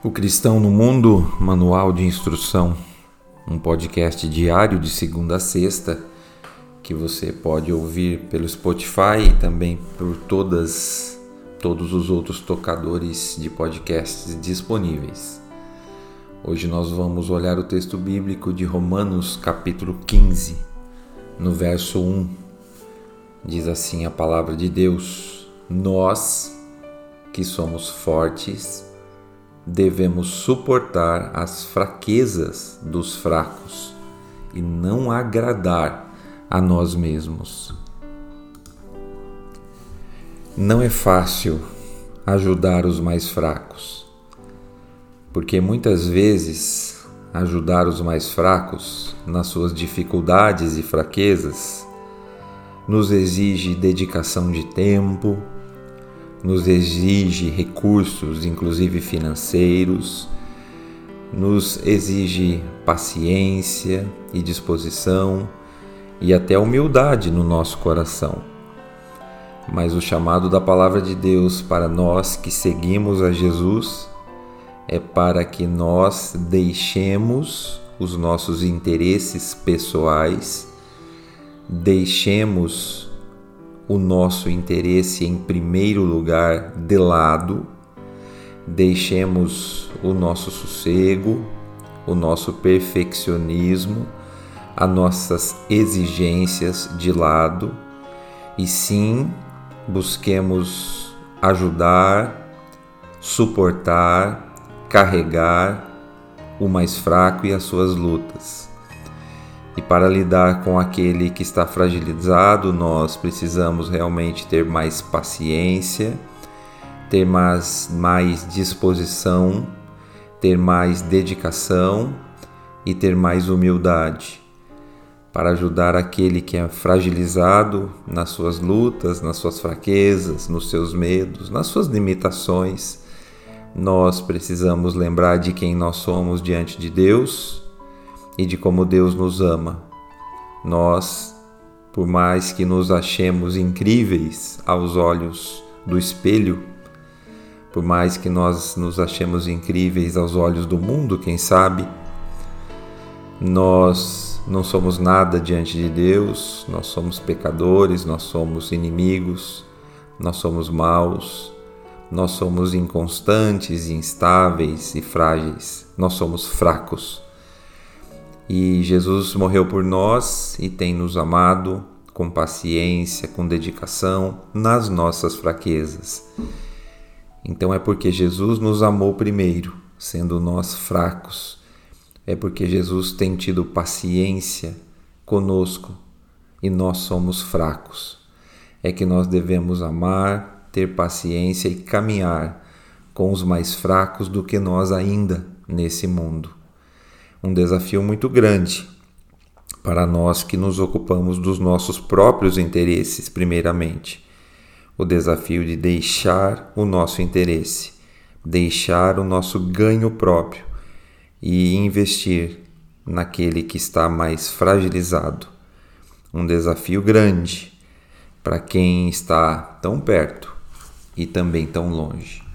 O Cristão no Mundo, Manual de Instrução, um podcast diário de segunda a sexta que você pode ouvir pelo Spotify e também por todas todos os outros tocadores de podcasts disponíveis. Hoje nós vamos olhar o texto bíblico de Romanos, capítulo 15, no verso 1. Diz assim a palavra de Deus: Nós que somos fortes devemos suportar as fraquezas dos fracos e não agradar a nós mesmos. Não é fácil ajudar os mais fracos, porque muitas vezes ajudar os mais fracos nas suas dificuldades e fraquezas nos exige dedicação de tempo, nos exige recursos, inclusive financeiros, nos exige paciência e disposição e até humildade no nosso coração. Mas o chamado da palavra de Deus para nós que seguimos a Jesus é para que nós deixemos os nossos interesses pessoais, deixemos o nosso interesse em primeiro lugar de lado, deixemos o nosso sossego, o nosso perfeccionismo, as nossas exigências de lado e sim busquemos ajudar, suportar, carregar o mais fraco e as suas lutas. E para lidar com aquele que está fragilizado, nós precisamos realmente ter mais paciência, ter mais, mais disposição, ter mais dedicação e ter mais humildade para ajudar aquele que é fragilizado nas suas lutas, nas suas fraquezas, nos seus medos, nas suas limitações. Nós precisamos lembrar de quem nós somos diante de Deus e de como Deus nos ama. Nós, por mais que nos achemos incríveis aos olhos do espelho, por mais que nós nos achemos incríveis aos olhos do mundo, quem sabe, nós não somos nada diante de Deus, nós somos pecadores, nós somos inimigos, nós somos maus, nós somos inconstantes, instáveis e frágeis, nós somos fracos. E Jesus morreu por nós e tem nos amado com paciência, com dedicação nas nossas fraquezas. Então é porque Jesus nos amou primeiro, sendo nós fracos. É porque Jesus tem tido paciência conosco e nós somos fracos. É que nós devemos amar, ter paciência e caminhar com os mais fracos do que nós ainda nesse mundo um desafio muito grande para nós que nos ocupamos dos nossos próprios interesses, primeiramente. O desafio de deixar o nosso interesse, deixar o nosso ganho próprio e investir naquele que está mais fragilizado. Um desafio grande para quem está tão perto e também tão longe.